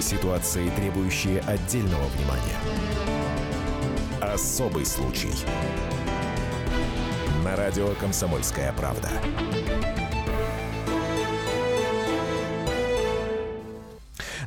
Ситуации, требующие отдельного внимания. Особый случай. На радио «Комсомольская правда».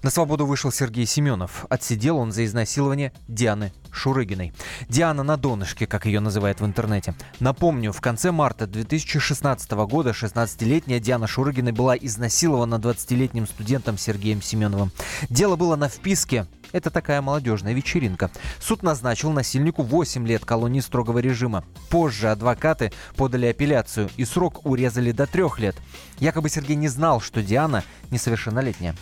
На свободу вышел Сергей Семенов. Отсидел он за изнасилование Дианы Шурыгиной. Диана на донышке, как ее называют в интернете. Напомню, в конце марта 2016 года 16-летняя Диана Шурыгина была изнасилована 20-летним студентом Сергеем Семеновым. Дело было на вписке это такая молодежная вечеринка. Суд назначил насильнику 8 лет колонии строгого режима. Позже адвокаты подали апелляцию и срок урезали до 3 лет. Якобы Сергей не знал, что Диана несовершеннолетняя.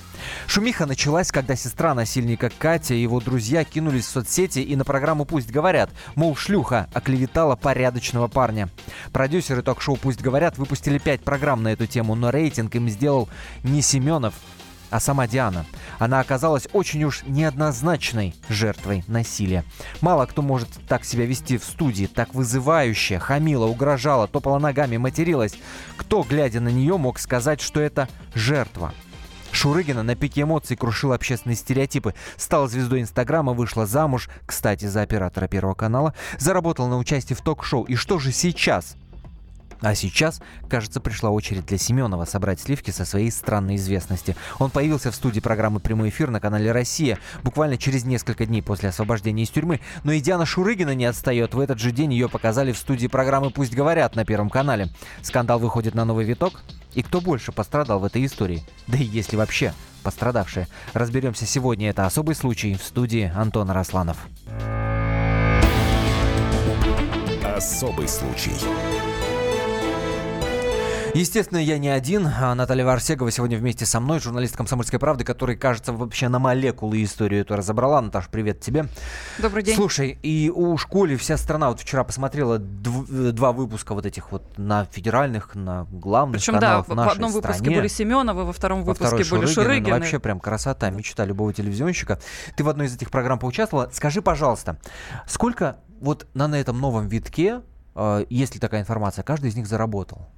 Шумиха началась, когда сестра насильника Катя и его друзья кинулись в соцсети и на программу «Пусть говорят», мол, шлюха оклеветала порядочного парня. Продюсеры ток-шоу «Пусть говорят» выпустили 5 программ на эту тему, но рейтинг им сделал не Семенов, а сама Диана. Она оказалась очень уж неоднозначной жертвой насилия. Мало кто может так себя вести в студии, так вызывающе, хамила, угрожала, топала ногами, материлась. Кто, глядя на нее, мог сказать, что это жертва? Шурыгина на пике эмоций крушила общественные стереотипы. Стала звездой Инстаграма, вышла замуж, кстати, за оператора Первого канала, заработала на участие в ток-шоу. И что же сейчас? А сейчас, кажется, пришла очередь для Семенова собрать сливки со своей странной известности. Он появился в студии программы «Прямой эфир» на канале «Россия» буквально через несколько дней после освобождения из тюрьмы. Но и Диана Шурыгина не отстает. В этот же день ее показали в студии программы «Пусть говорят» на Первом канале. Скандал выходит на новый виток. И кто больше пострадал в этой истории? Да и если вообще пострадавшие. Разберемся сегодня. Это особый случай в студии Антона Росланов. Особый случай. Естественно, я не один. А Наталья Варсегова сегодня вместе со мной, журналист «Комсомольской правды», который, кажется, вообще на молекулы историю эту разобрала. Наташ, привет тебе. Добрый день. Слушай, и у школе вся страна, вот вчера посмотрела дв- два выпуска вот этих вот на федеральных, на главных Причем, каналах да, в в одном выпуске стране. были Семеновы, во втором Во выпуске второй были Шурыгины. Шурыгины. Ну, вообще прям красота, мечта любого телевизионщика. Ты в одной из этих программ поучаствовала. Скажи, пожалуйста, сколько вот на, на этом новом витке, э, есть ли такая информация, каждый из них заработал?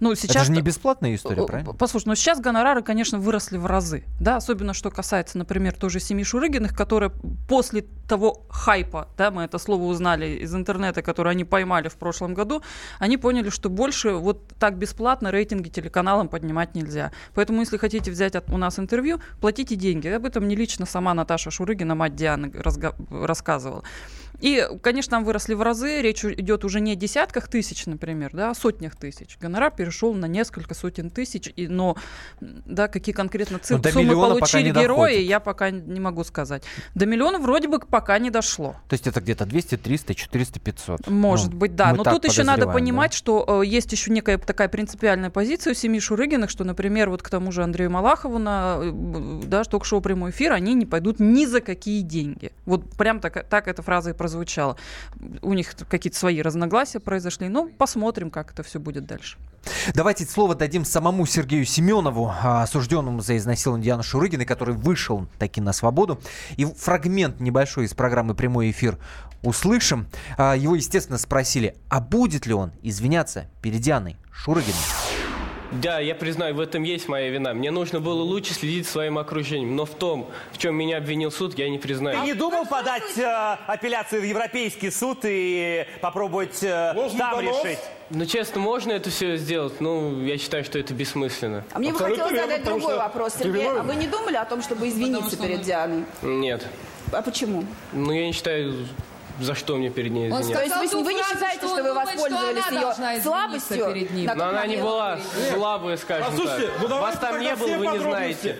Ну, сейчас... Это же не бесплатная история, правильно? Послушай, ну сейчас гонорары, конечно, выросли в разы, да, особенно что касается, например, тоже семьи Шурыгиных, которые после того хайпа, да, мы это слово узнали из интернета, который они поймали в прошлом году, они поняли, что больше вот так бесплатно рейтинги телеканалам поднимать нельзя. Поэтому, если хотите взять от, у нас интервью, платите деньги. Об этом не лично сама Наташа Шурыгина, мать Дианы, разга- рассказывала. И, конечно, там выросли в разы. Речь идет уже не о десятках тысяч, например, да, а о сотнях тысяч. Гонорар перешел на несколько сотен тысяч. И, но, да, какие конкретно цифры, до суммы получили герои, доходит. я пока не могу сказать. До миллиона вроде бы пока не дошло. То есть это где-то 200, 300, 400, 500. Может Ну, быть, да. Но тут еще надо понимать, да. что э, есть еще некая такая принципиальная позиция у семьи Шурыгиных, что, например, вот к тому же Андрею Малахову на э, да, ток-шоу «Прямой эфир» они не пойдут ни за какие деньги. Вот прям так, так эта фраза и прозвучала. У них какие-то свои разногласия произошли. Ну, посмотрим, как это все будет дальше. Давайте слово дадим самому Сергею Семенову, а, осужденному за изнасилование Дианы Шурыгиной, который вышел таки на свободу. И фрагмент небольшой из программы «Прямой эфир» услышим. А, Его, естественно, спросили, а будет ли он извиняться перед Дианой Шурыгиной? Да, я признаю, в этом есть моя вина. Мне нужно было лучше следить за своим окружением. Но в том, в чем меня обвинил суд, я не признаю. Ты не думал подать э, апелляцию в Европейский суд и попробовать э, там решить? Ну, честно, можно это все сделать? Ну, я считаю, что это бессмысленно. А мне бы хотелось задать другой вопрос, Сергей. А вы не думали о том, чтобы извиниться перед Дианой? Нет. А почему? Ну, я не считаю, за что мне перед ней То извиняться. есть вы, вы не считаете, что вы воспользовались ее слабостью? на Но тот она не была слабая, скажем Послушайте, так. ну Вас там не было, вы не знаете.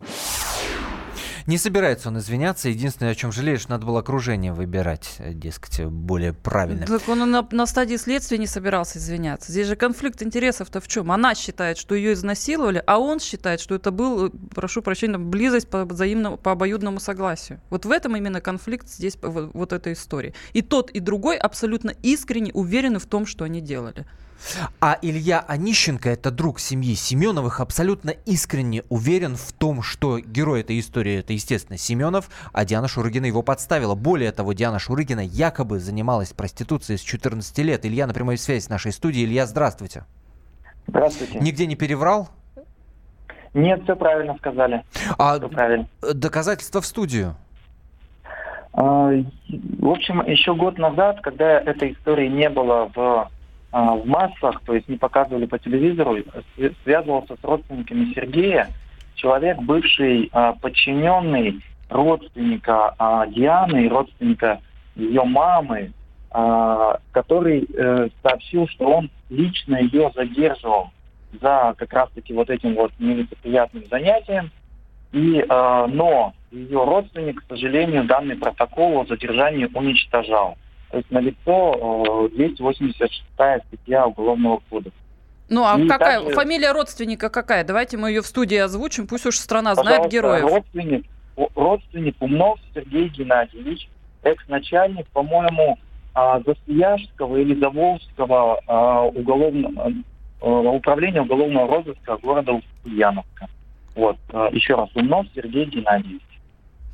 Не собирается он извиняться. Единственное, о чем жалеешь, надо было окружение выбирать, э, дескать, более правильное. Так он на, на стадии следствия не собирался извиняться. Здесь же конфликт интересов-то в чем? Она считает, что ее изнасиловали, а он считает, что это был, э, прошу прощения, близость по взаимному, по обоюдному согласию. Вот в этом именно конфликт здесь, э, вот, вот этой истории. И тот, и другой абсолютно искренне уверены в том, что они делали. А Илья Онищенко, это друг семьи Семеновых, абсолютно искренне уверен в том, что герой этой истории это, естественно, Семенов, а Диана Шурыгина его подставила. Более того, Диана Шурыгина якобы занималась проституцией с 14 лет. Илья на прямой связи с нашей студией. Илья, здравствуйте. Здравствуйте. Нигде не переврал? Нет, все правильно сказали. А Все правильно. доказательства в студию? А, В общем, еще год назад, когда этой истории не было в, в массах, то есть не показывали по телевизору, св- связывался с родственниками Сергея, человек, бывший а, подчиненный родственника а, Дианы и родственника ее мамы, а, который э, сообщил, что он лично ее задерживал за как раз-таки вот этим вот нелицеприятным занятием. И, но ее родственник, к сожалению, данный протокол о задержании уничтожал. То есть налицо э, 286 статья Уголовного кодекса. Ну, а И какая также- фамилия родственника какая? Давайте мы ее в студии озвучим, пусть уж страна знает героев. Родственник, родственник Умнов Сергей Геннадьевич, экс-начальник, по-моему, а, Засвияжского или Заволжского а, уголовного а, управления уголовного розыска города Ульяновска. Вот, а, еще раз, Умнов Сергей Геннадьевич.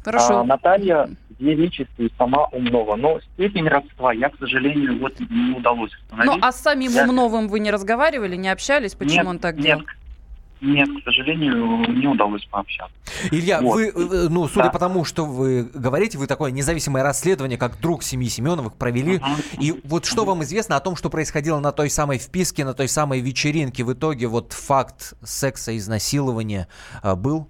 Хорошо. А, Наталья Девичества и сама Умнова. Но степень родства я, к сожалению, вот не удалось Ну, установить. а с самим Я- Умновым вы не разговаривали, не общались? Почему Нет, он так нет, делал? Нет, к сожалению, не удалось пообщаться. Илья, Вот. вы, э, ну, судя Да. по тому, что вы говорите, вы такое независимое расследование, как друг семьи Семеновых, провели. Мгм. И вот что вам известно о том, что происходило на той самой вписке, на той самой вечеринке? В итоге вот факт секса, изнасилования а, был?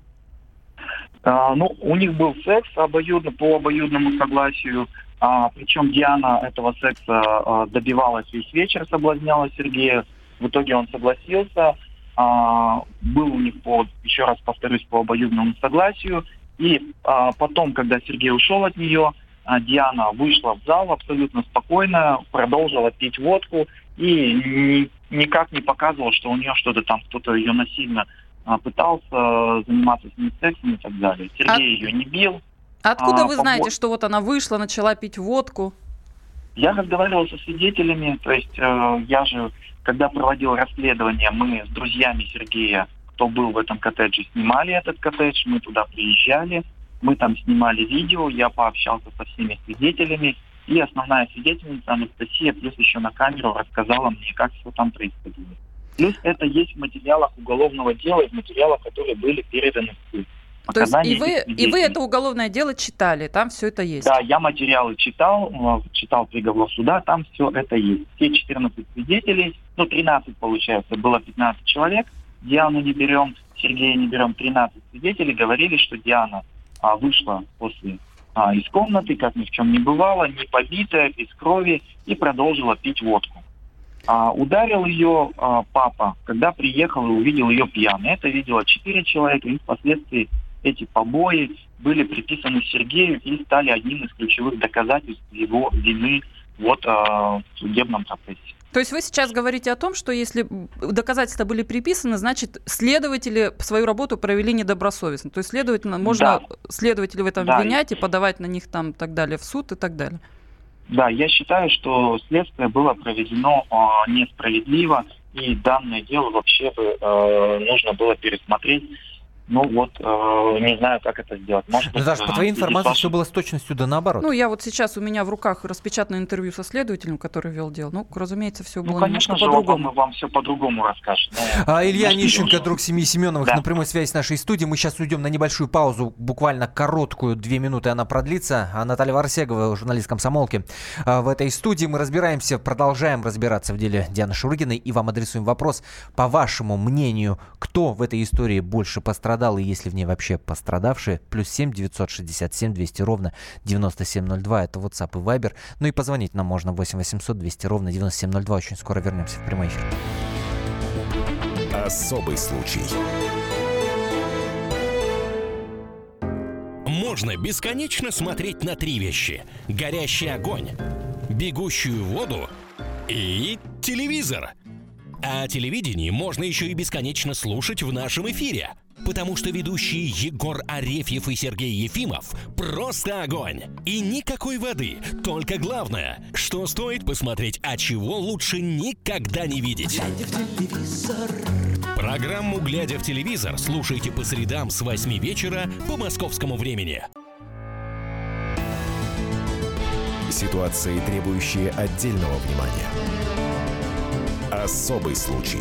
А, ну, у них был секс обоюдно, по обоюдному согласию. А, причем Диана этого секса а, добивалась весь вечер, соблазняла Сергея. В итоге он согласился. А, был у них, по, еще раз повторюсь, по обоюдному согласию. И а, потом, когда Сергей ушел от нее, а, Диана вышла в зал абсолютно спокойно, продолжила пить водку и ни- никак не показывала, что у нее что-то там, кто-то ее насильно пытался э, заниматься с ней сексом и так далее. Сергей ее не бил. Откуда а, вы знаете, что вот она вышла, начала пить водку? Я разговаривал со свидетелями, то есть э, я же, когда проводил расследование, мы с друзьями Сергея, кто был в этом коттедже, снимали этот коттедж, мы туда приезжали, мы там снимали видео, я пообщался со всеми свидетелями, и основная свидетельница Анастасия плюс еще на камеру рассказала мне, как все там происходило. Плюс это есть в материалах уголовного дела и в материалах, которые были переданы в суд. То есть и вы, и вы это уголовное дело читали, там все это есть. Да, я материалы читал, э, читал приговор суда, там все это есть. Все 14 свидетелей, ну 13 получается, было 15 человек, Диану не берем, Сергея не берем, 13 свидетелей говорили, что Диана а, вышла после а, из комнаты, как ни в чем не бывало, не побитая, без крови, и продолжила пить водку. А, ударил ее а, папа, когда приехал и увидел ее пьяной. Это видело 4 человека, и впоследствии эти побои были приписаны Сергею и стали одним из ключевых доказательств его вины вот, а, в судебном процессе. То есть вы сейчас говорите о том, что если доказательства были приписаны, значит, следователи свою работу провели недобросовестно. То есть, следовательно, можно следователей в этом Да. обвинять и подавать на них там так далее в суд и так далее. Да, я считаю, что следствие было проведено а, несправедливо, и данное дело вообще бы э, нужно было пересмотреть. Ну вот, э, не знаю, как это сделать. Может быть, Наташа, по э, твоей информации все было с точностью да наоборот. Ну, я вот сейчас у меня в руках распечатанное интервью со следователем, который вел дело. Ну, разумеется, все Ну, было конечно немножко же, он вам, по-другому. вам все по-другому расскажет. но- А, Илья Нищенко, друг семьи Семеновых, Да. на прямой связи с нашей студией. Мы сейчас уйдем на небольшую паузу, буквально короткую, две минуты она продлится. А Наталья Варсегова, журналист комсомолки, а, в этой студии. Мы разбираемся, продолжаем разбираться в деле Дианы Шурыгиной и вам адресуем вопрос. По вашему мнению, кто в этой истории больше пострадал и есть ли в ней вообще пострадавшие? Плюс 7 967 200 ровно 9702. Это WhatsApp и Viber. Ну и позвонить нам можно 8 800 200 ровно 9702. Очень скоро вернемся в прямой эфир. Особый случай. Можно бесконечно смотреть на три вещи. Горящий огонь, бегущую воду и телевизор. А о телевидении можно еще и бесконечно слушать в нашем эфире. Потому что ведущие Егор Арефьев и Сергей Ефимов просто огонь. И никакой воды. Только главное, что стоит посмотреть, а чего лучше никогда не видеть. Программу «Глядя в телевизор» слушайте по средам с 8 вечера по московскому времени. Ситуации, требующие отдельного внимания. Особый случай.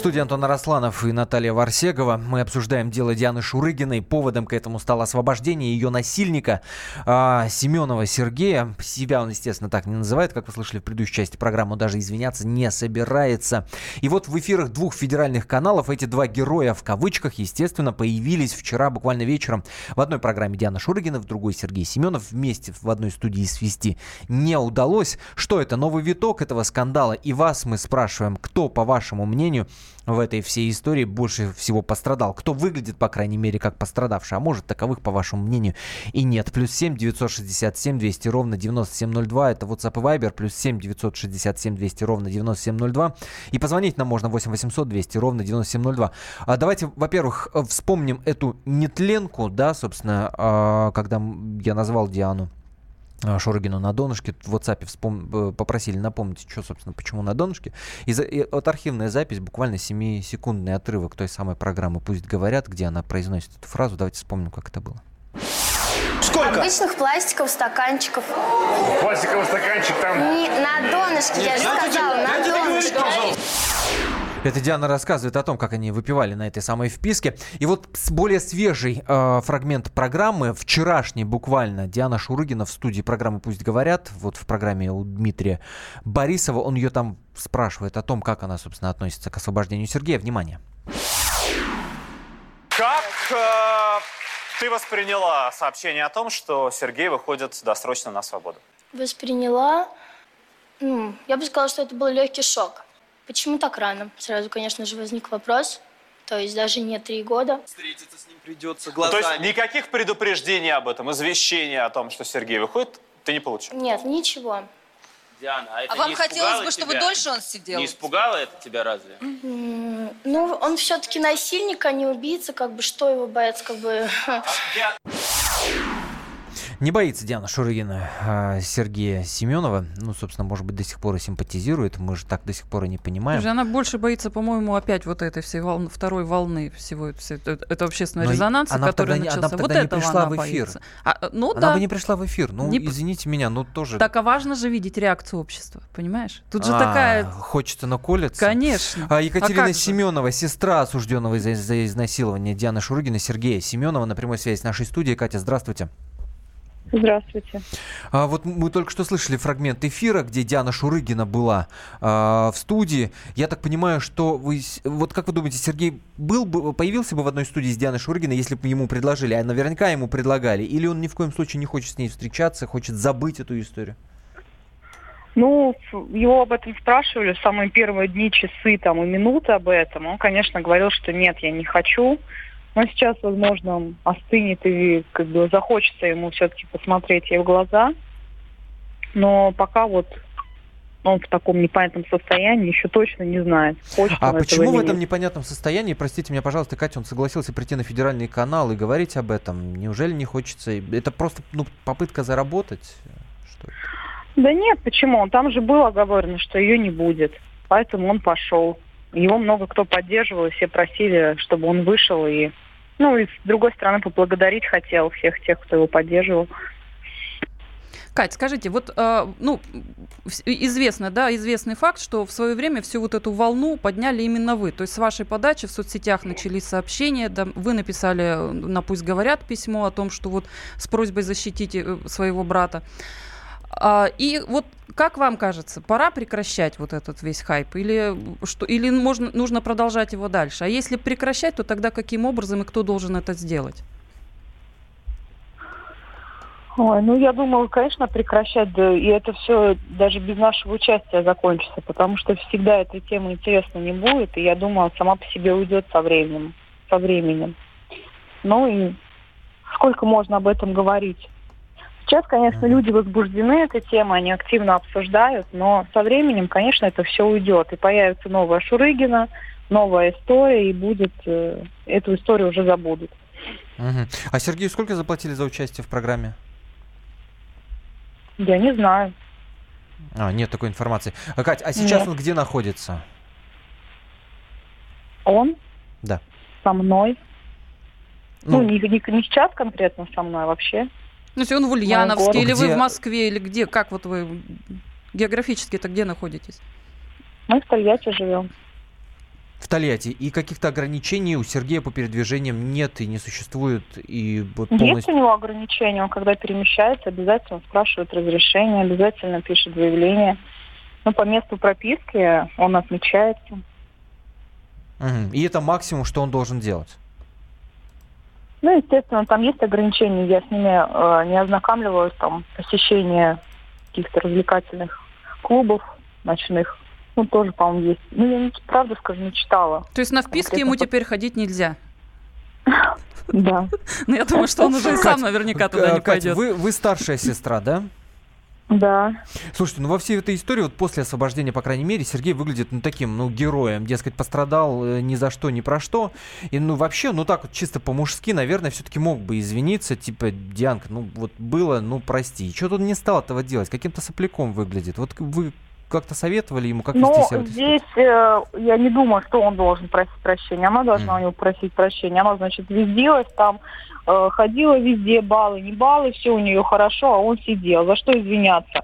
Студии Антон Арасланов и Наталья Варсегова. Мы обсуждаем дело Дианы Шурыгиной. Поводом к этому стало освобождение ее насильника а, Семенова Сергея. Себя он, естественно, так не называет, как вы слышали в предыдущей части программы, даже извиняться не собирается. И вот в эфирах двух федеральных каналов эти два героя в кавычках, естественно, появились вчера буквально вечером. В одной программе Диана Шурыгина, в другой Сергей Семенов. Вместе в одной студии свести не удалось. Что это? Новый виток этого скандала. И вас мы спрашиваем, кто, по вашему мнению, в этой всей истории больше всего пострадал? Кто выглядит, по крайней мере, как пострадавший? А может, таковых, по вашему мнению, и нет. Плюс 7 967 200 ровно 9702. Это WhatsApp и Viber. Плюс 7 967 200 ровно 9702. И позвонить нам можно 8 800 200 ровно 9702. А давайте, во-первых, вспомним эту нетленку, да, собственно, а, когда я назвал Диану а, Шургину на донышке. В WhatsApp вспом... Э, попросили напомнить, что, собственно, почему на донышке. И, за... и вот архивная запись, буквально 7-секундный отрывок той самой программы «Пусть говорят», где она произносит эту фразу. Давайте вспомним, как это было. Сколько? Обычных пластиковых стаканчиков. Пластиковый стаканчик там... Не, на донышке, Нет, я же сказала, на донышке. Это Диана рассказывает о том, как они выпивали на этой самой вписке. И вот более свежий э, фрагмент программы, вчерашний буквально, Диана Шурыгина в студии программы «Пусть говорят», вот в программе у Дмитрия Борисова, он ее там спрашивает о том, как она, собственно, относится к освобождению Сергея. Внимание. Как э, ты восприняла сообщение о том, что Сергей выходит досрочно на свободу? Восприняла? Ну, я бы сказала, что это был легкий шок. Почему так рано? Сразу, конечно же, возник вопрос. То есть даже не три года. Встретиться с ним придется глазами. Ну, то есть никаких предупреждений об этом, извещения о том, что Сергей выходит, ты не получил? Нет, ничего. Диана, а это а вам хотелось бы, тебя? чтобы дольше он сидел? Не испугало это тебя разве? ну, он все-таки насильник, а не убийца, как бы, что его боец, как бы... А, не боится Диана Шурыгина а, Сергея Семенова. Ну, собственно, может быть, до сих пор и симпатизирует. Мы же так до сих пор и не понимаем. Слушай, она больше боится, по-моему, опять вот этой всей волны, второй волны всего все, это, это общественного Но резонанса, она который тогда, начался. Она вот не пришла в эфир. Боится. А, ну, она да. бы не пришла в эфир. Ну, не... извините меня, ну тоже. Так а важно же видеть реакцию общества, понимаешь? Тут же а, такая. Хочется наколиться. Конечно. А Екатерина а Семенова, сестра осужденного за, за изнасилование Дианы Шурыгина, Сергея Семенова на прямой связи с нашей студией. Катя, здравствуйте. Здравствуйте. А вот мы только что слышали фрагмент эфира, где Диана Шурыгина была а, в студии. Я так понимаю, что вы... Вот как вы думаете, Сергей был бы, появился бы в одной студии с Дианой Шурыгиной, если бы ему предложили? А наверняка ему предлагали. Или он ни в коем случае не хочет с ней встречаться, хочет забыть эту историю? Ну, его об этом спрашивали в самые первые дни, часы там и минуты об этом. Он, конечно, говорил, что нет, я не хочу. Но сейчас, возможно, он остынет и как бы захочется ему все-таки посмотреть ей в глаза. Но пока вот он в таком непонятном состоянии, еще точно не знает. Хочет а почему в этом нет. непонятном состоянии, простите меня, пожалуйста, Катя, он согласился прийти на федеральный канал и говорить об этом? Неужели не хочется? Это просто ну, попытка заработать? Что это? Да нет, почему? Там же было оговорено, что ее не будет. Поэтому он пошел. Его много кто поддерживал, и все просили, чтобы он вышел. И, ну, и с другой стороны, поблагодарить хотел всех тех, кто его поддерживал. Кать, скажите, вот, э, ну, известно, да, известный факт, что в свое время всю вот эту волну подняли именно вы. То есть с вашей подачи в соцсетях начались сообщения, да, вы написали на «Пусть говорят» письмо о том, что вот с просьбой защитить э, своего брата. А, и вот как вам кажется, пора прекращать вот этот весь хайп или что или можно нужно продолжать его дальше? А если прекращать, то тогда каким образом и кто должен это сделать? Ой, ну я думаю, конечно, прекращать, да, и это все даже без нашего участия закончится, потому что всегда эта тема интересна не будет, и я думаю, сама по себе уйдет со временем, со временем. Ну и сколько можно об этом говорить? Сейчас, конечно, люди возбуждены этой темой, они активно обсуждают, но со временем, конечно, это все уйдет. И появится новая Шурыгина, новая история, и будет э, эту историю уже забудут. Угу. А Сергею сколько заплатили за участие в программе? Я не знаю. А, нет такой информации. А, Кать, а сейчас нет. он где находится? Он? Да. Со мной. Ну, ну не, не, не сейчас конкретно со мной, а вообще. Ну, если он в Ульяновске, или где? вы в Москве, или где? Как вот вы географически-то где находитесь? Мы в Тольятти живем. В Тольятти. И каких-то ограничений у Сергея по передвижениям нет и не существует? И вот полностью... Есть у него ограничения. Он когда перемещается, обязательно спрашивает разрешение, обязательно пишет заявление. Но по месту прописки он отмечается. Угу. И это максимум, что он должен делать? Ну, естественно, там есть ограничения. Я с ними э, не ознакомливаюсь. Там посещение каких-то развлекательных клубов ночных. Ну, тоже, по-моему, есть. Ну, я, не, правда скажу, не читала. То есть на вписке ему теперь ходить нельзя? Да. Ну, я думаю, что он уже сам наверняка туда не пойдет. Вы старшая сестра, да? Да. Слушайте, ну во всей этой истории, вот после освобождения, по крайней мере, Сергей выглядит, ну, таким, ну, героем, дескать, пострадал э, ни за что, ни про что. И, ну, вообще, ну, так вот, чисто по-мужски, наверное, все-таки мог бы извиниться, типа, Дианка, ну, вот было, ну, прости. И что тут не стал этого делать? Каким-то сопляком выглядит. Вот вы как-то советовали ему, как вести себя? Ну, здесь э, я не думаю, что он должен просить прощения. Она должна mm. у него просить прощения. Она, значит, вездилась там, ходила везде, баллы, не баллы, все у нее хорошо, а он сидел. За что извиняться?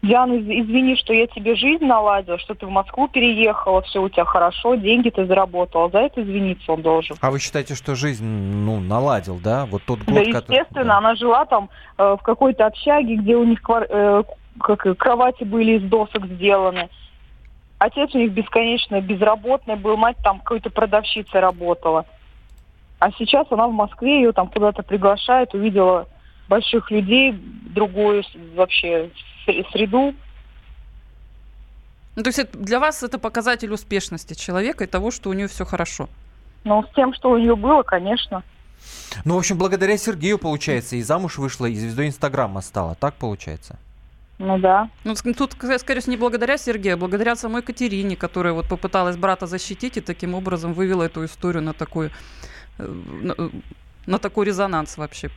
Диана, извини, что я тебе жизнь наладила, что ты в Москву переехала, все у тебя хорошо, деньги ты заработала. За это извиниться он должен. А вы считаете, что жизнь, ну, наладил, да? Вот тот год, Да, естественно, который... да. она жила там э, в какой-то общаге, где у них э, как, кровати были из досок сделаны. Отец у них бесконечно безработный был, мать там какой-то продавщицей работала. А сейчас она в Москве, ее там куда-то приглашают, увидела больших людей, другую вообще среду. Ну, то есть это, для вас это показатель успешности человека и того, что у нее все хорошо? Ну, с тем, что у нее было, конечно. Ну, в общем, благодаря Сергею, получается, и замуж вышла, и звездой Инстаграма стала. Так получается? Ну да. Ну, тут, скорее всего, не благодаря Сергею, а благодаря самой Катерине, которая вот попыталась брата защитить и таким образом вывела эту историю на такой, э, на, э, на такой резонанс вообще.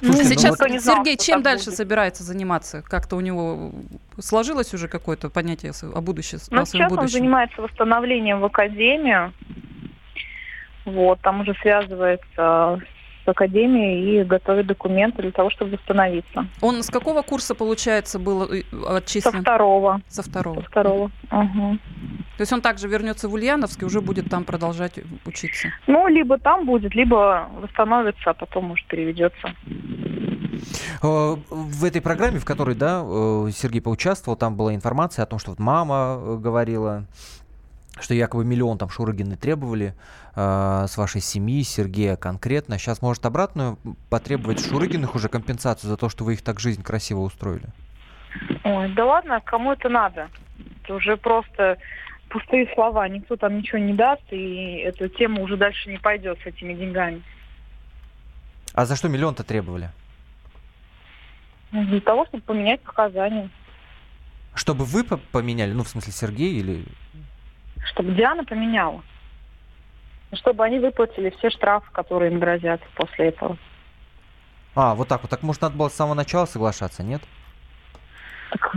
Слушайте, Сейчас, ну вот... Сергей, чем дальше будет. собирается заниматься? Как-то у него сложилось уже какое-то понятие о будущем? Ну, о сейчас будущем? он занимается восстановлением в академию. Вот, там уже связывается с академией и готовит документы для того, чтобы восстановиться. Он с какого курса, получается, был э, отчислен? Со второго. Со второго. Со второго. Угу. То есть он также вернется в Ульяновск и уже будет там продолжать учиться? Ну, либо там будет, либо восстановится, а потом, может, переведется. Э, в этой программе, в которой, да, э, Сергей поучаствовал, там была информация о том, что вот мама говорила, что якобы миллион там Шурыгины требовали э, с вашей семьи, Сергея конкретно. Сейчас может обратную потребовать Шурыгиных уже компенсацию за то, что вы их так жизнь красиво устроили? Ой, да ладно, кому это надо? Это уже просто пустые слова. Никто там ничего не даст, и эта тема уже дальше не пойдет с этими деньгами. А за что миллион-то требовали? Для того, чтобы поменять показания. Чтобы вы поменяли, ну, в смысле, Сергей или чтобы Диана поменяла. Чтобы они выплатили все штрафы, которые им грозят после этого. А, вот так вот. Так может надо было с самого начала соглашаться, нет? Так,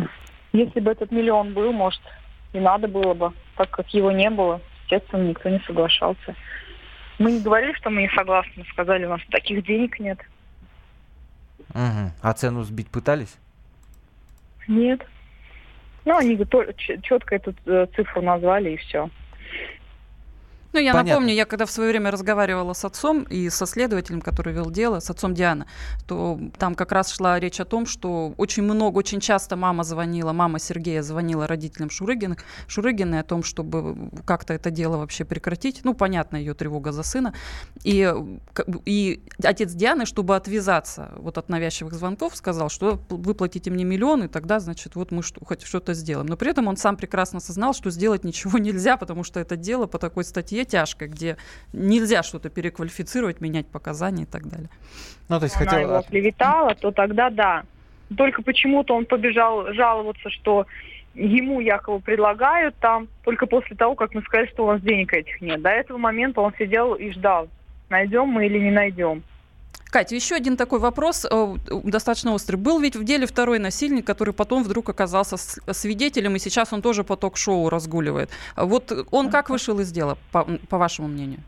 если бы этот миллион был, может, и надо было бы. Так как его не было, естественно, никто не соглашался. Мы не говорили, что мы не согласны. Сказали, у нас таких денег нет. Угу. А цену сбить пытались? Нет. Ну, они четко эту э, цифру назвали и все. Ну, я Понятно. напомню, я когда в свое время разговаривала с отцом и со следователем, который вел дело, с отцом Дианы, то там как раз шла речь о том, что очень много, очень часто мама звонила, мама Сергея звонила родителям Шурыгиных, Шурыгиной о том, чтобы как-то это дело вообще прекратить. Ну, понятно, ее тревога за сына. И, и отец Дианы, чтобы отвязаться вот от навязчивых звонков, сказал, что выплатите мне миллион, и тогда, значит, вот мы что, хоть что-то сделаем. Но при этом он сам прекрасно осознал, что сделать ничего нельзя, потому что это дело по такой статье статье тяжкой, где нельзя что-то переквалифицировать, менять показания и так далее. Ну, то есть Она хотела... его оклеветала, то тогда да. Только почему-то он побежал жаловаться, что ему якобы предлагают там, только после того, как мы сказали, что у нас денег этих нет. До этого момента он сидел и ждал, найдем мы или не найдем. Катя, еще один такой вопрос, э, достаточно острый. Был ведь в деле второй насильник, который потом вдруг оказался свидетелем, и сейчас он тоже по ток-шоу разгуливает. Вот он как вышел из дела, по, по вашему мнению?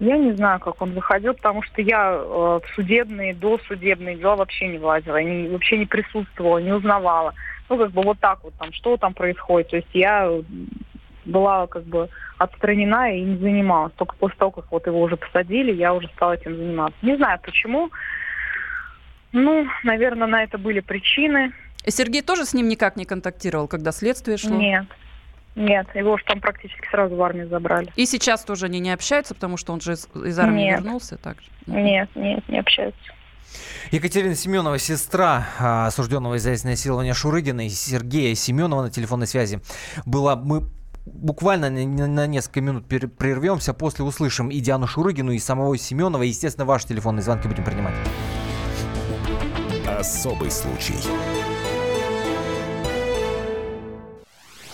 Я не знаю, как он выходил, потому что я э, в судебные, досудебные дела вообще не влазила, я не, вообще не присутствовала, не узнавала. Ну, как бы вот так вот там, что там происходит. То есть я была как бы отстранена и не занималась. Только после того, как вот его уже посадили, я уже стала этим заниматься. Не знаю почему. Ну, наверное, на это были причины. И Сергей тоже с ним никак не контактировал, когда следствие шло? Нет. Нет, его уж там практически сразу в армию забрали. И сейчас тоже они не общаются, потому что он же из, из армии нет. вернулся также? Нет, нет, не общаются. Екатерина Семенова, сестра а, осужденного из-за изнасилования Шурыгина, и Сергея Семенова на телефонной связи была. Мы буквально на несколько минут прервемся, после услышим и Диану Шурыгину, и самого Семенова, естественно, ваши телефонные звонки будем принимать. Особый случай.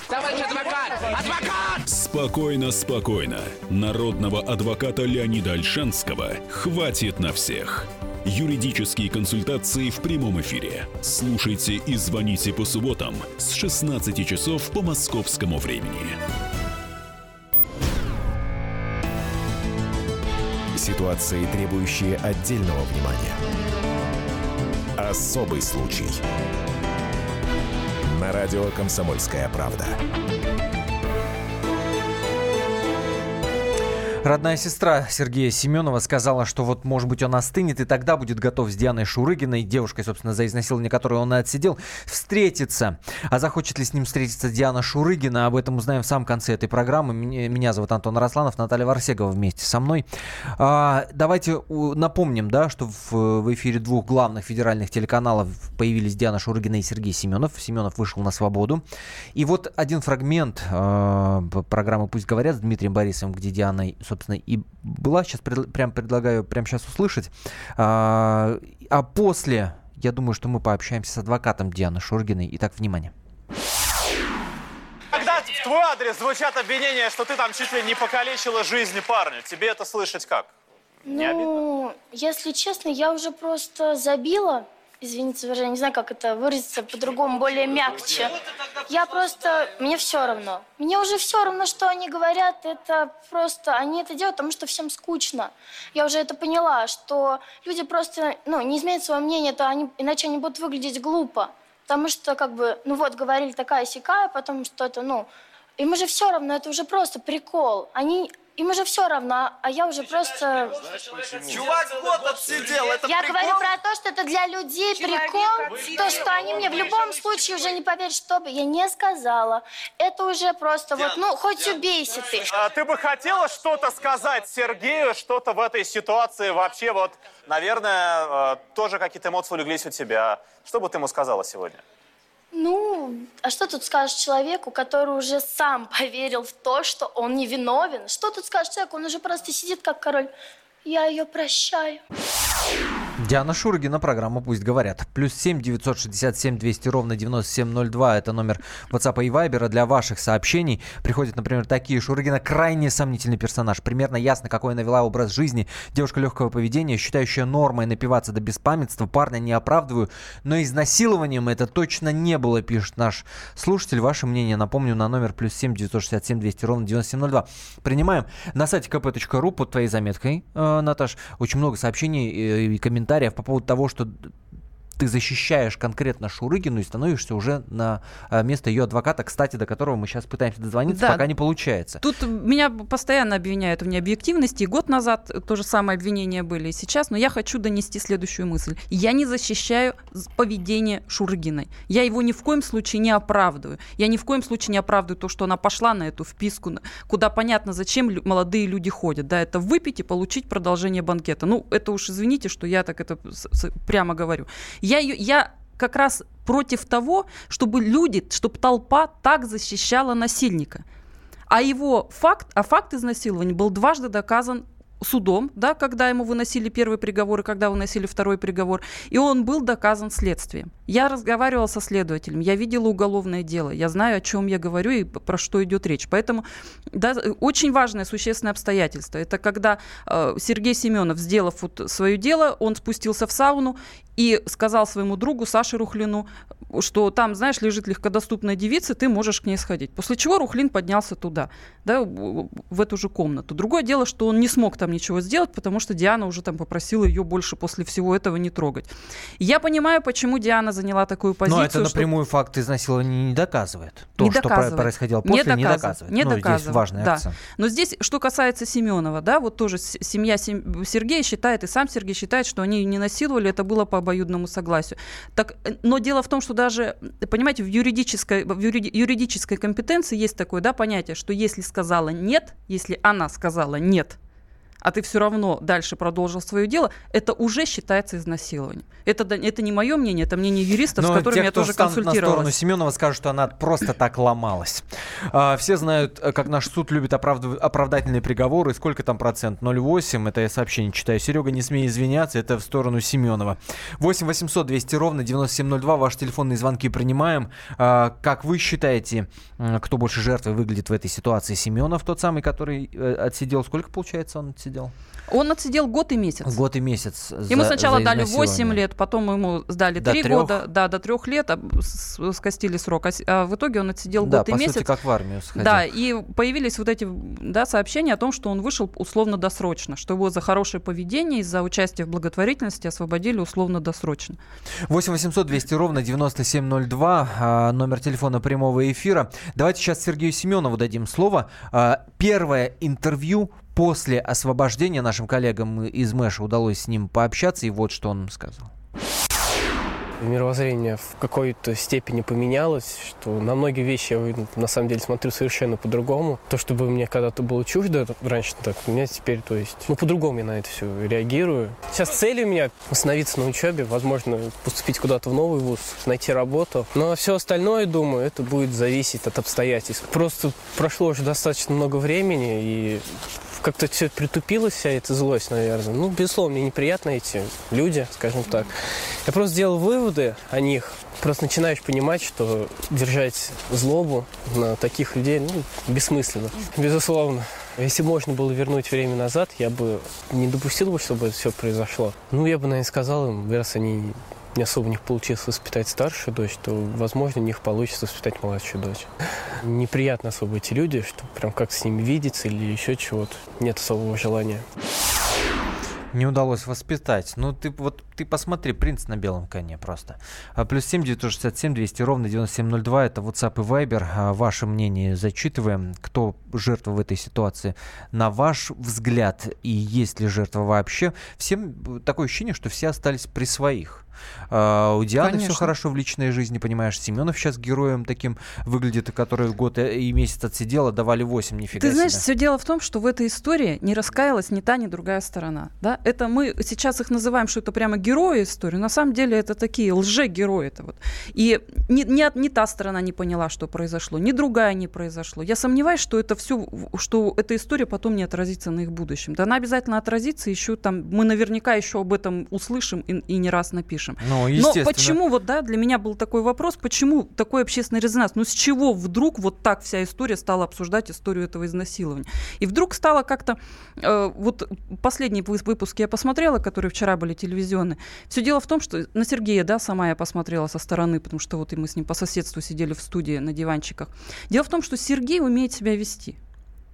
Товарищ адвокат! Адвокат! Спокойно, спокойно. Народного адвоката Леонида Альшанского хватит на всех. Юридические консультации в прямом эфире. Слушайте и звоните по субботам с 16 часов по московскому времени. Ситуации, требующие отдельного внимания. Особый случай. На радио «Комсомольская правда». Родная сестра Сергея Семенова сказала, что вот, может быть, он остынет, и тогда будет готов с Дианой Шурыгиной, девушкой, собственно, за изнасилование которую он и отсидел, встретиться. А захочет ли с ним встретиться Диана Шурыгина, об этом узнаем в самом конце этой программы. Меня зовут Антон Росланов, Наталья Варсегова вместе со мной. А, давайте напомним, да, что в, в эфире двух главных федеральных телеканалов появились Диана Шурыгина и Сергей Семенов. Семенов вышел на свободу. И вот один фрагмент э, программы «Пусть говорят» с Дмитрием Борисовым, где Диана собственно, и была. Сейчас пред, прям предлагаю прямо сейчас услышать. А, а после, я думаю, что мы пообщаемся с адвокатом Дианы Шургиной. Итак, внимание. Когда в твой адрес звучат обвинения, что ты там чуть ли не покалечила жизнь парню, тебе это слышать как? Не ну, обидно? если честно, я уже просто забила извините выражение, не знаю, как это выразиться по-другому, более мягче. Я просто, мне все равно. Мне уже все равно, что они говорят, это просто, они это делают, потому что всем скучно. Я уже это поняла, что люди просто, ну, не изменят свое мнение, то они, иначе они будут выглядеть глупо. Потому что, как бы, ну вот, говорили такая сякая, потом что-то, ну, им уже все равно, это уже просто прикол. Они, им уже все равно, а я уже просто... Чувак год отсидел, это Я прикол? говорю про то, что это для людей Человек прикол, то, что они мне в любом случае уже не поверят, что бы я не сказала. Это уже просто Диан, вот, ну, хоть Диан, убейся ты. А ты бы хотела что-то сказать Сергею, что-то в этой ситуации вообще вот, наверное, э, тоже какие-то эмоции улеглись у тебя. Что бы ты ему сказала сегодня? Ну, а что тут скажешь человеку, который уже сам поверил в то, что он невиновен? Что тут скажешь человеку? Он уже просто сидит как король. Я ее прощаю. Диана Шургина, программа «Пусть говорят». Плюс семь девятьсот шестьдесят семь двести ровно девяносто семь ноль два. Это номер WhatsApp и Viber для ваших сообщений. Приходят, например, такие. Шургина крайне сомнительный персонаж. Примерно ясно, какой она вела образ жизни. Девушка легкого поведения, считающая нормой напиваться до беспамятства. Парня не оправдываю. Но изнасилованием это точно не было, пишет наш слушатель. Ваше мнение, напомню, на номер плюс семь девятьсот шестьдесят семь двести ровно девяносто семь ноль два. Принимаем на сайте kp.ru под твоей заметкой, э, Наташ. Очень много сообщений и комментариев комментариев по поводу того, что ты защищаешь конкретно Шурыгину и становишься уже на э, место ее адвоката, кстати, до которого мы сейчас пытаемся дозвониться, да. пока не получается. Тут меня постоянно обвиняют в необъективности. И год назад то же самое обвинения были и сейчас. Но я хочу донести следующую мысль. Я не защищаю поведение Шурыгиной. Я его ни в коем случае не оправдываю. Я ни в коем случае не оправдываю то, что она пошла на эту вписку, куда понятно, зачем молодые люди ходят. Да, это выпить и получить продолжение банкета. Ну, это уж извините, что я так это прямо говорю. Я, я как раз против того, чтобы люди, чтобы толпа так защищала насильника. А его факт, а факт изнасилования был дважды доказан судом, да, когда ему выносили первый приговор и когда выносили второй приговор, и он был доказан следствием. Я разговаривала со следователем, я видела уголовное дело, я знаю, о чем я говорю и про что идет речь. Поэтому да, очень важное существенное обстоятельство. Это когда э, Сергей Семенов, сделав вот свое дело, он спустился в сауну и сказал своему другу Саше Рухлину, что там, знаешь, лежит легкодоступная девица, ты можешь к ней сходить. После чего Рухлин поднялся туда, да, в эту же комнату. Другое дело, что он не смог там ничего сделать, потому что Диана уже там попросила ее больше после всего этого не трогать. Я понимаю, почему Диана заняла такую позицию. Но это напрямую что... факт изнасилования не доказывает. То, не доказывает. что происходило после, не доказывает. Не доказывает. Не ну, доказывает. Здесь важный да. акцент. Но здесь, что касается Семенова, да, вот тоже семья Сергея считает, и сам Сергей считает, что они не насиловали, это было по обоюдному согласию. Так, э, но дело в том, что даже, понимаете, в юридической, в юридической компетенции есть такое да, понятие, что если сказала нет, если она сказала нет, а ты все равно дальше продолжил свое дело, это уже считается изнасилованием. Это, это не мое мнение, это мнение юристов, Но с которыми те, я тоже консультировалась. на сторону Семенова скажут, что она просто так ломалась. А, все знают, э, как наш суд любит оправдыв... оправдательные приговоры. Сколько там процент? 0,8. Это я сообщение читаю. Серега, не смей извиняться, это в сторону Семенова. 8 800 200 ровно 9702. Ваши телефонные звонки принимаем. А, как вы считаете, кто больше жертвой выглядит в этой ситуации? Семенов, тот самый, который э, отсидел. Сколько, получается, он отсидел? Отсидел? Он отсидел год и месяц. Год и месяц. Ему сначала за дали 8 лет, потом ему сдали до 3 3 года, да, до 3 лет, а скостили срок. А, а в итоге он отсидел да, год и месяц. Сути, как в армию сходил. Да, и появились вот эти да, сообщения о том, что он вышел условно-досрочно, что его за хорошее поведение и за участие в благотворительности освободили условно-досрочно. 8 800 200 ровно 9702, а, номер телефона прямого эфира. Давайте сейчас Сергею Семенову дадим слово. А, первое интервью после освобождения нашим коллегам из Мэша удалось с ним пообщаться, и вот что он сказал мировоззрение в какой-то степени поменялось, что на многие вещи я на самом деле смотрю совершенно по-другому. То, что бы мне когда-то было чуждо раньше, так у меня теперь, то есть, ну, по-другому я на это все реагирую. Сейчас цель у меня остановиться на учебе, возможно, поступить куда-то в новый вуз, найти работу. Но все остальное, думаю, это будет зависеть от обстоятельств. Просто прошло уже достаточно много времени, и как-то все притупилось, вся эта злость, наверное. Ну, безусловно, мне неприятно эти люди, скажем так. Я просто сделал выводы о них. Просто начинаешь понимать, что держать злобу на таких людей, ну, бессмысленно. Безусловно. Если можно было вернуть время назад, я бы не допустил бы, чтобы это все произошло. Ну, я бы, наверное, сказал им, раз они не особо у них получилось воспитать старшую дочь, то, возможно, у них получится воспитать младшую дочь. Неприятно особо эти люди, что прям как с ними видеться или еще чего-то. Нет особого желания не удалось воспитать. Ну, ты вот ты посмотри, принц на белом коне просто. А, плюс 7 967 200 ровно 9702. Это WhatsApp и Viber. А, ваше мнение зачитываем. Кто жертва в этой ситуации? На ваш взгляд, и есть ли жертва вообще? Всем э, такое ощущение, что все остались при своих. Uh, у Дианы Конечно. все хорошо в личной жизни, понимаешь. Семенов сейчас героем таким выглядит, который год и месяц отсидела, давали 8, нифига Ты знаешь, себе. все дело в том, что в этой истории не раскаялась ни та, ни другая сторона. Да? Это мы сейчас их называем, что это прямо герои истории. На самом деле это такие лже-герои. Это вот. И ни, ни, ни та сторона не поняла, что произошло, ни другая не произошло. Я сомневаюсь, что это все, что эта история потом не отразится на их будущем. Да она обязательно отразится еще там, мы наверняка еще об этом услышим и, и не раз напишем нашим. Ну, Но почему, вот, да, для меня был такой вопрос, почему такой общественный резонанс? Ну, с чего вдруг вот так вся история стала обсуждать историю этого изнасилования? И вдруг стало как-то, э, вот последние выпуски я посмотрела, которые вчера были телевизионные. Все дело в том, что на Сергея, да, сама я посмотрела со стороны, потому что вот и мы с ним по соседству сидели в студии на диванчиках. Дело в том, что Сергей умеет себя вести.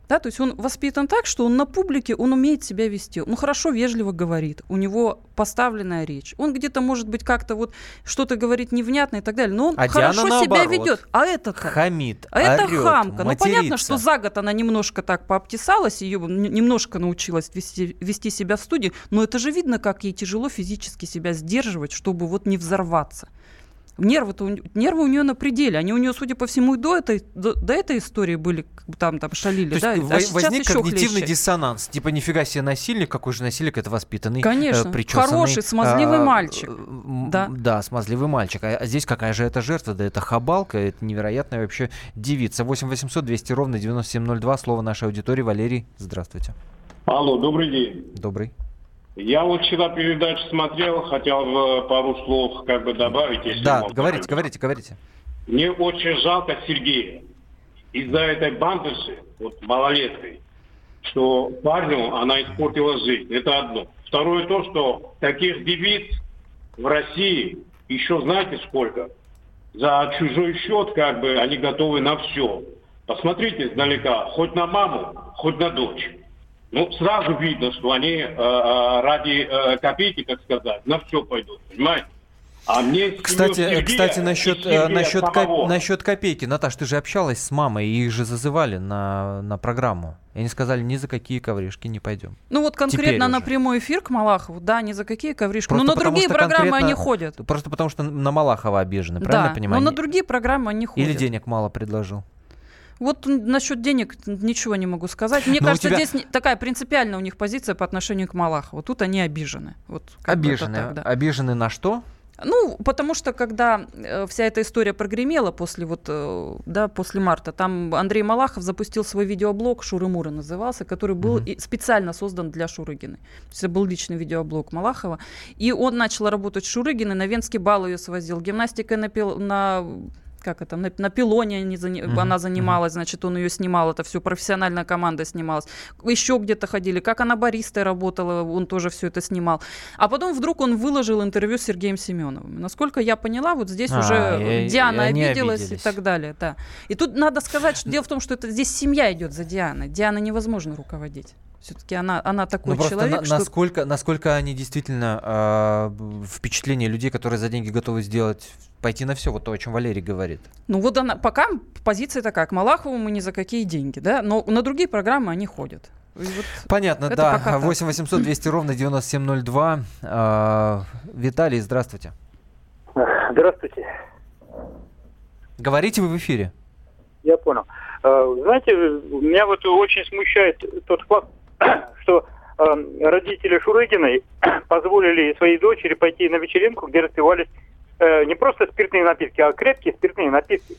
Да, то есть он воспитан так, что он на публике, он умеет себя вести. Он хорошо, вежливо говорит, у него поставленная речь. Он где-то, может быть, как-то вот что-то говорит невнятно и так далее, но он а хорошо Диана, себя ведет. А это хамит, а это орет, хамка. Матерится. Ну, понятно, что за год она немножко так пообтесалась, ее немножко научилась вести, вести себя в студии, но это же видно, как ей тяжело физически себя сдерживать, чтобы вот не взорваться. Нервы-то, нервы у нее на пределе. Они у нее, судя по всему, и до этой, до, до этой истории были, там, там шалили. То да? есть а возник когнитивный хлеще. диссонанс. Типа, нифига себе насильник, какой же насильник, это воспитанный, э, Конечно, э, хороший, смазливый а, мальчик. Да. да, смазливый мальчик. А здесь какая же это жертва? Да это хабалка, это невероятная вообще девица. 8 800 200 ровно 9702, слово нашей аудитории. Валерий, здравствуйте. Алло, добрый день. Добрый. Я вот вчера передачу смотрел, хотел бы пару слов как бы добавить. Если да, можно. говорите, говорите, говорите. Мне очень жалко Сергея из-за этой бандерши, вот малолеткой, что парню она испортила жизнь. Это одно. Второе то, что таких девиц в России еще знаете сколько? За чужой счет как бы они готовы на все. Посмотрите издалека, хоть на маму, хоть на дочь. Ну, сразу видно, что они э, э ради э, копейки, так сказать, на все пойдут, понимаете? А мне кстати, Сергея, кстати, насчет, э, насчет, коп, насчет копейки. Наташ, ты же общалась с мамой, и их же зазывали на, на программу. И они сказали, ни за какие ковришки не пойдем. Ну вот конкретно на прямой эфир к Малахову, да, ни за какие ковришки. Просто но на другие программы они ходят. Просто потому что на Малахова обижены, правильно да, понимаю? но на другие программы они ходят. Или денег мало предложил. Вот насчет денег ничего не могу сказать. Мне Но кажется, тебя... здесь такая принципиальная у них позиция по отношению к Малахову. Тут они обижены. Вот обижены. Так, да. Обижены на что? Ну, потому что когда э, вся эта история прогремела после вот, э, да, после марта, там Андрей Малахов запустил свой видеоблог Шуры-Муры назывался, который был угу. специально создан для Шурыгиной. То есть это был личный видеоблог Малахова. И он начал работать с Шурыгиной, на Венский бал ее свозил, гимнастикой на, на как это, на, на пилоне они, uh-huh. она занималась, значит, он ее снимал, это все профессиональная команда снималась. Еще где-то ходили, как она баристой работала, он тоже все это снимал. А потом вдруг он выложил интервью с Сергеем Семеновым. Насколько я поняла, вот здесь а, уже и, Диана и обиделась обиделись. и так далее. Да. И тут надо сказать, что дело в том, что это здесь семья идет за Дианой. Диана невозможно руководить. Все-таки она, она такой ну, человек. На, что... насколько, насколько они действительно э, впечатление людей, которые за деньги готовы сделать пойти на все, вот то, о чем Валерий говорит. Ну вот она, пока позиция такая, к Малахову мы ни за какие деньги, да, но на другие программы они ходят. Вот Понятно, да. 8 800 200 ровно 9702. Э, Виталий, здравствуйте. Здравствуйте. Говорите вы в эфире. Я понял. А, знаете, меня вот очень смущает тот факт, что э, родители Шурыгиной позволили своей дочери пойти на вечеринку, где распивались э, не просто спиртные напитки, а крепкие спиртные напитки.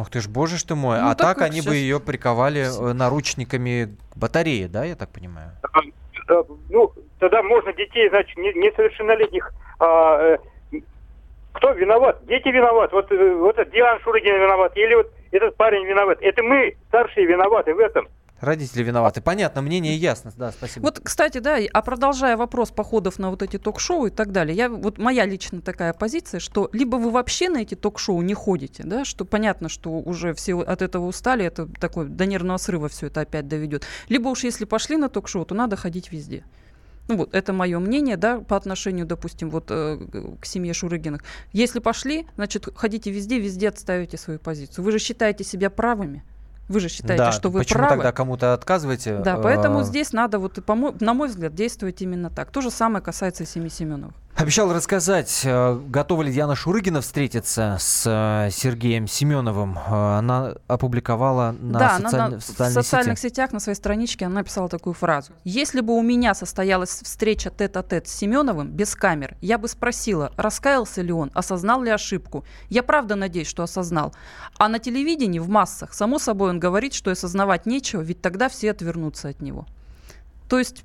Ух ты ж, боже ж ты мой. Ну, а так, так они сейчас... бы ее приковали э, наручниками батареи, да, я так понимаю? А, ну, тогда можно детей, значит, несовершеннолетних... А, э, кто виноват? Дети виноват. Вот, э, вот Диан Шурыгин виноват. Или вот этот парень виноват. Это мы, старшие, виноваты в этом. Родители виноваты. Понятно, мнение ясно. Да, спасибо. Вот, кстати, да, а продолжая вопрос походов на вот эти ток-шоу и так далее, я, вот моя лично такая позиция, что либо вы вообще на эти ток-шоу не ходите, да, что понятно, что уже все от этого устали, это такой до нервного срыва все это опять доведет. Либо уж если пошли на ток-шоу, то надо ходить везде. Ну вот, это мое мнение, да, по отношению, допустим, вот э, к семье Шурыгиных. Если пошли, значит, ходите везде, везде отставите свою позицию. Вы же считаете себя правыми. Вы же считаете, да, что вы почему правы. тогда кому-то отказываете? Да, поэтому а... здесь надо, вот, на мой взгляд, действовать именно так. То же самое касается семьи Семеновых. Обещал рассказать, э, готова ли Диана Шурыгина встретиться с э, Сергеем Семеновым. Э, она опубликовала на, да, социаль... она на, в социальных, в социальных сети. сетях на своей страничке она написала такую фразу. Если бы у меня состоялась встреча тет-а-тет с Семеновым без камер, я бы спросила, раскаялся ли он, осознал ли ошибку. Я правда надеюсь, что осознал. А на телевидении, в массах, само собой он говорит, что осознавать нечего, ведь тогда все отвернутся от него. То есть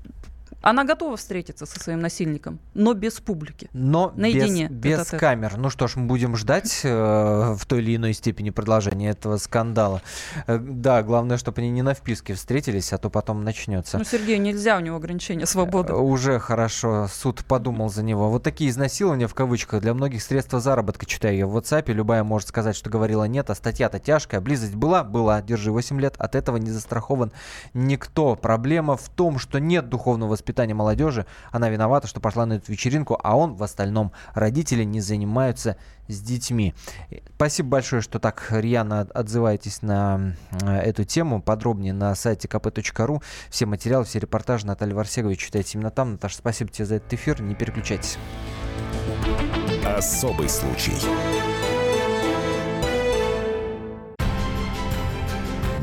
она готова встретиться со своим насильником, но без публики. Но наедине. Без, без камер. Ну что ж, мы будем ждать э, в той или иной степени продолжения этого скандала. Э, да, главное, чтобы они не на вписке встретились, а то потом начнется. Ну, Сергею нельзя, у него ограничение свободы. Э, уже хорошо, суд подумал за него. Вот такие изнасилования в кавычках для многих средства заработка. Читаю я в WhatsApp, любая может сказать, что говорила нет, а статья-то тяжкая. Близость была? Была. Держи 8 лет. От этого не застрахован никто. Проблема в том, что нет духовного воспитания воспитания молодежи. Она виновата, что пошла на эту вечеринку, а он в остальном. Родители не занимаются с детьми. Спасибо большое, что так рьяно отзываетесь на э, эту тему. Подробнее на сайте kp.ru. Все материалы, все репортажи Наталья Варсегова читайте именно там. Наташа, спасибо тебе за этот эфир. Не переключайтесь. Особый случай.